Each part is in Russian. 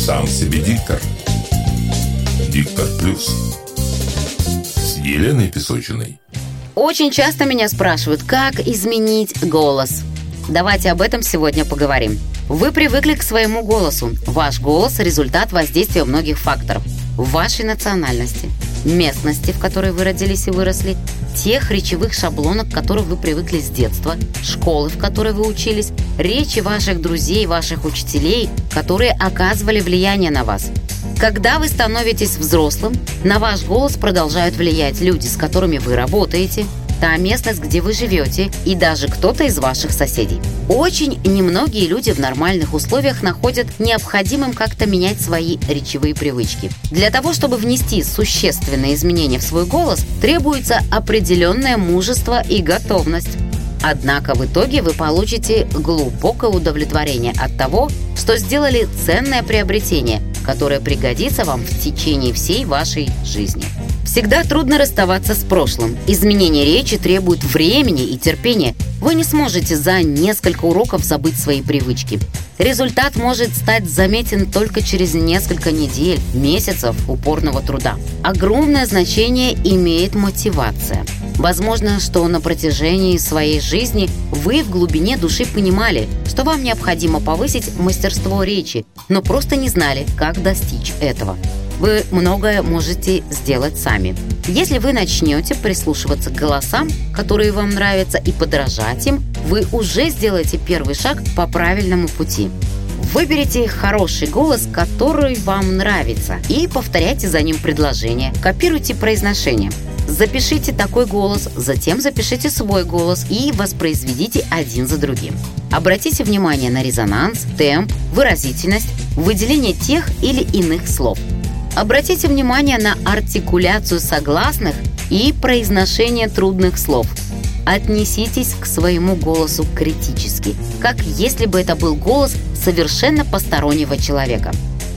Сам себе диктор. Диктор плюс. С Еленой Песочиной. Очень часто меня спрашивают, как изменить голос. Давайте об этом сегодня поговорим. Вы привыкли к своему голосу. Ваш голос – результат воздействия многих факторов. Вашей национальности, местности, в которой вы родились и выросли, тех речевых шаблонок, к которым вы привыкли с детства, школы, в которой вы учились, речи ваших друзей, ваших учителей, которые оказывали влияние на вас. Когда вы становитесь взрослым, на ваш голос продолжают влиять люди, с которыми вы работаете, та местность, где вы живете, и даже кто-то из ваших соседей. Очень немногие люди в нормальных условиях находят необходимым как-то менять свои речевые привычки. Для того, чтобы внести существенные изменения в свой голос, требуется определенное мужество и готовность. Однако в итоге вы получите глубокое удовлетворение от того, что сделали ценное приобретение, которое пригодится вам в течение всей вашей жизни. Всегда трудно расставаться с прошлым. Изменение речи требует времени и терпения. Вы не сможете за несколько уроков забыть свои привычки. Результат может стать заметен только через несколько недель, месяцев упорного труда. Огромное значение имеет мотивация. Возможно, что на протяжении своей жизни вы в глубине души понимали, что вам необходимо повысить мастерство речи, но просто не знали, как достичь этого вы многое можете сделать сами. Если вы начнете прислушиваться к голосам, которые вам нравятся, и подражать им, вы уже сделаете первый шаг по правильному пути. Выберите хороший голос, который вам нравится, и повторяйте за ним предложение. Копируйте произношение. Запишите такой голос, затем запишите свой голос и воспроизведите один за другим. Обратите внимание на резонанс, темп, выразительность, выделение тех или иных слов – Обратите внимание на артикуляцию согласных и произношение трудных слов. Отнеситесь к своему голосу критически, как если бы это был голос совершенно постороннего человека.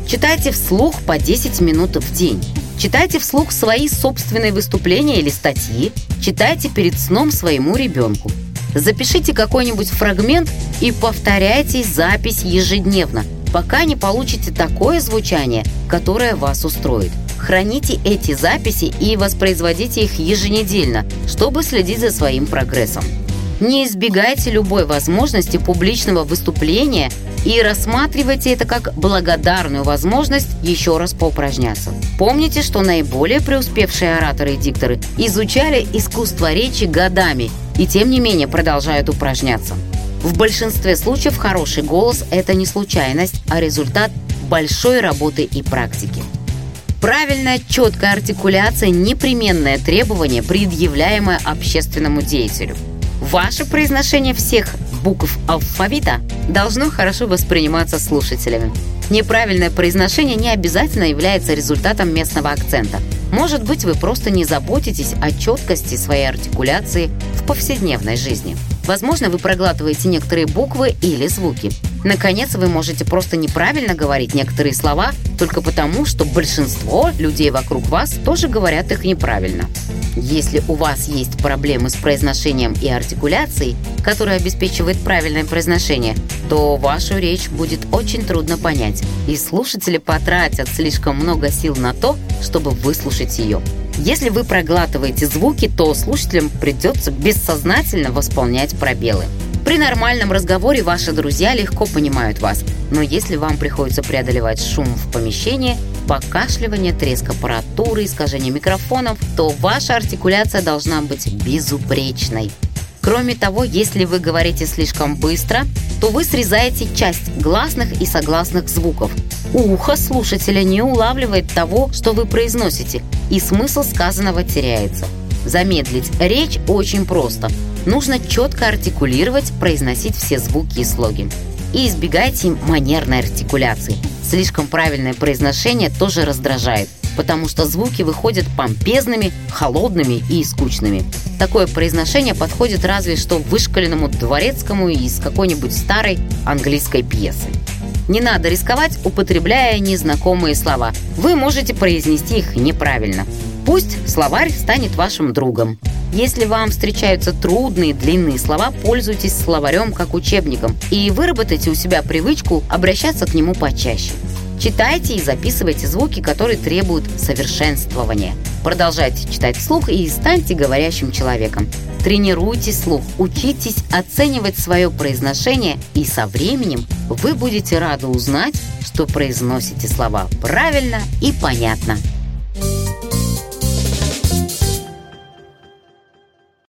Читайте вслух по 10 минут в день. Читайте вслух свои собственные выступления или статьи. Читайте перед сном своему ребенку. Запишите какой-нибудь фрагмент и повторяйте запись ежедневно, пока не получите такое звучание, которое вас устроит. Храните эти записи и воспроизводите их еженедельно, чтобы следить за своим прогрессом. Не избегайте любой возможности публичного выступления и рассматривайте это как благодарную возможность еще раз поупражняться. Помните, что наиболее преуспевшие ораторы и дикторы изучали искусство речи годами и тем не менее продолжают упражняться. В большинстве случаев хороший голос – это не случайность, а результат большой работы и практики. Правильная, четкая артикуляция – непременное требование, предъявляемое общественному деятелю. Ваше произношение всех букв алфавита должно хорошо восприниматься слушателями. Неправильное произношение не обязательно является результатом местного акцента. Может быть, вы просто не заботитесь о четкости своей артикуляции в повседневной жизни. Возможно, вы проглатываете некоторые буквы или звуки. Наконец, вы можете просто неправильно говорить некоторые слова только потому, что большинство людей вокруг вас тоже говорят их неправильно. Если у вас есть проблемы с произношением и артикуляцией, которая обеспечивает правильное произношение, то вашу речь будет очень трудно понять, и слушатели потратят слишком много сил на то, чтобы выслушать ее. Если вы проглатываете звуки, то слушателям придется бессознательно восполнять пробелы. При нормальном разговоре ваши друзья легко понимают вас, но если вам приходится преодолевать шум в помещении, покашливание, треск аппаратуры, искажение микрофонов, то ваша артикуляция должна быть безупречной. Кроме того, если вы говорите слишком быстро, то вы срезаете часть гласных и согласных звуков. Ухо слушателя не улавливает того, что вы произносите, и смысл сказанного теряется. Замедлить речь очень просто. Нужно четко артикулировать, произносить все звуки и слоги. И избегайте манерной артикуляции. Слишком правильное произношение тоже раздражает – потому что звуки выходят помпезными, холодными и скучными. Такое произношение подходит разве что вышкаленному дворецкому из какой-нибудь старой английской пьесы. Не надо рисковать, употребляя незнакомые слова. Вы можете произнести их неправильно. Пусть словарь станет вашим другом. Если вам встречаются трудные длинные слова, пользуйтесь словарем как учебником и выработайте у себя привычку обращаться к нему почаще. Читайте и записывайте звуки, которые требуют совершенствования. Продолжайте читать вслух и станьте говорящим человеком. Тренируйте слух, учитесь оценивать свое произношение, и со временем вы будете рады узнать, что произносите слова правильно и понятно.